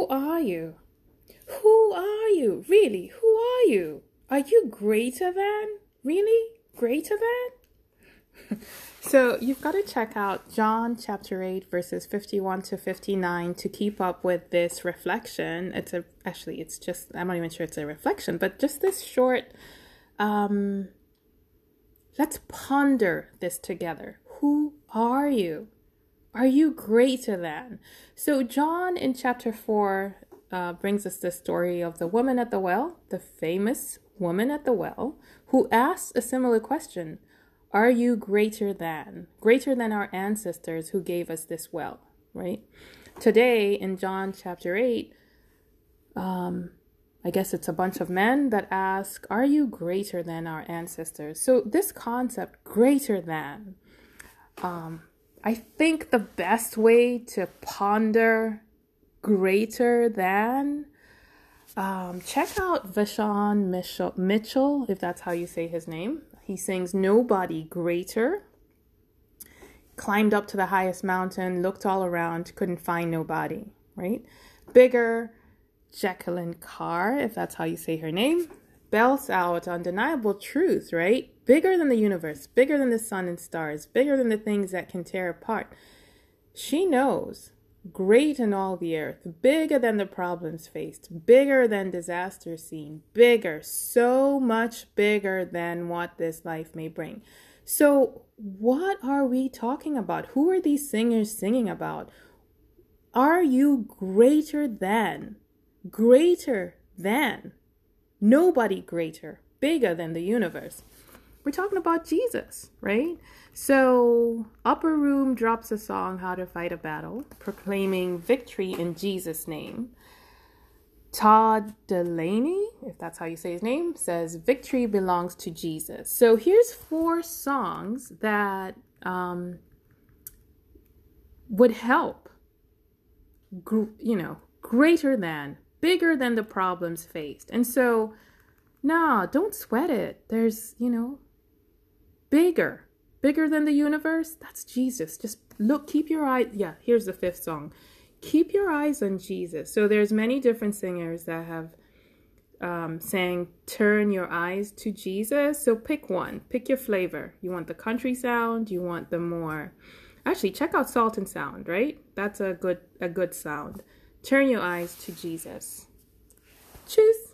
Who are you? Who are you? Really? Who are you? Are you greater than? Really? Greater than? so you've got to check out John chapter 8 verses 51 to 59 to keep up with this reflection. It's a actually it's just I'm not even sure it's a reflection, but just this short um let's ponder this together. Who are you? Are you greater than? So, John in chapter 4 uh, brings us the story of the woman at the well, the famous woman at the well, who asks a similar question Are you greater than? Greater than our ancestors who gave us this well, right? Today in John chapter 8, um, I guess it's a bunch of men that ask, Are you greater than our ancestors? So, this concept, greater than, um, I think the best way to ponder greater than um, check out Vashawn Mitchell, Mitchell, if that's how you say his name. He sings Nobody Greater. Climbed up to the highest mountain, looked all around, couldn't find nobody, right? Bigger, Jekalyn Carr, if that's how you say her name, bells out undeniable truth, right? Bigger than the universe, bigger than the sun and stars, bigger than the things that can tear apart. She knows, great in all the earth, bigger than the problems faced, bigger than disasters seen, bigger, so much bigger than what this life may bring. So, what are we talking about? Who are these singers singing about? Are you greater than? Greater than? Nobody greater, bigger than the universe. We're talking about Jesus, right? So, Upper Room drops a song, How to Fight a Battle, proclaiming victory in Jesus' name. Todd Dulaney, if that's how you say his name, says victory belongs to Jesus. So here's four songs that um, would help, you know, greater than bigger than the problems faced. And so, nah, don't sweat it. There's, you know, bigger, bigger than the universe. That's Jesus. Just look, keep your eye. Yeah, here's the fifth song. Keep your eyes on Jesus. So there's many different singers that have um, saying turn your eyes to Jesus. So pick one, pick your flavor. You want the country sound, you want the more actually check out Salt and Sound, right? That's a good a good sound. Turn your eyes to Jesus. Tschüss.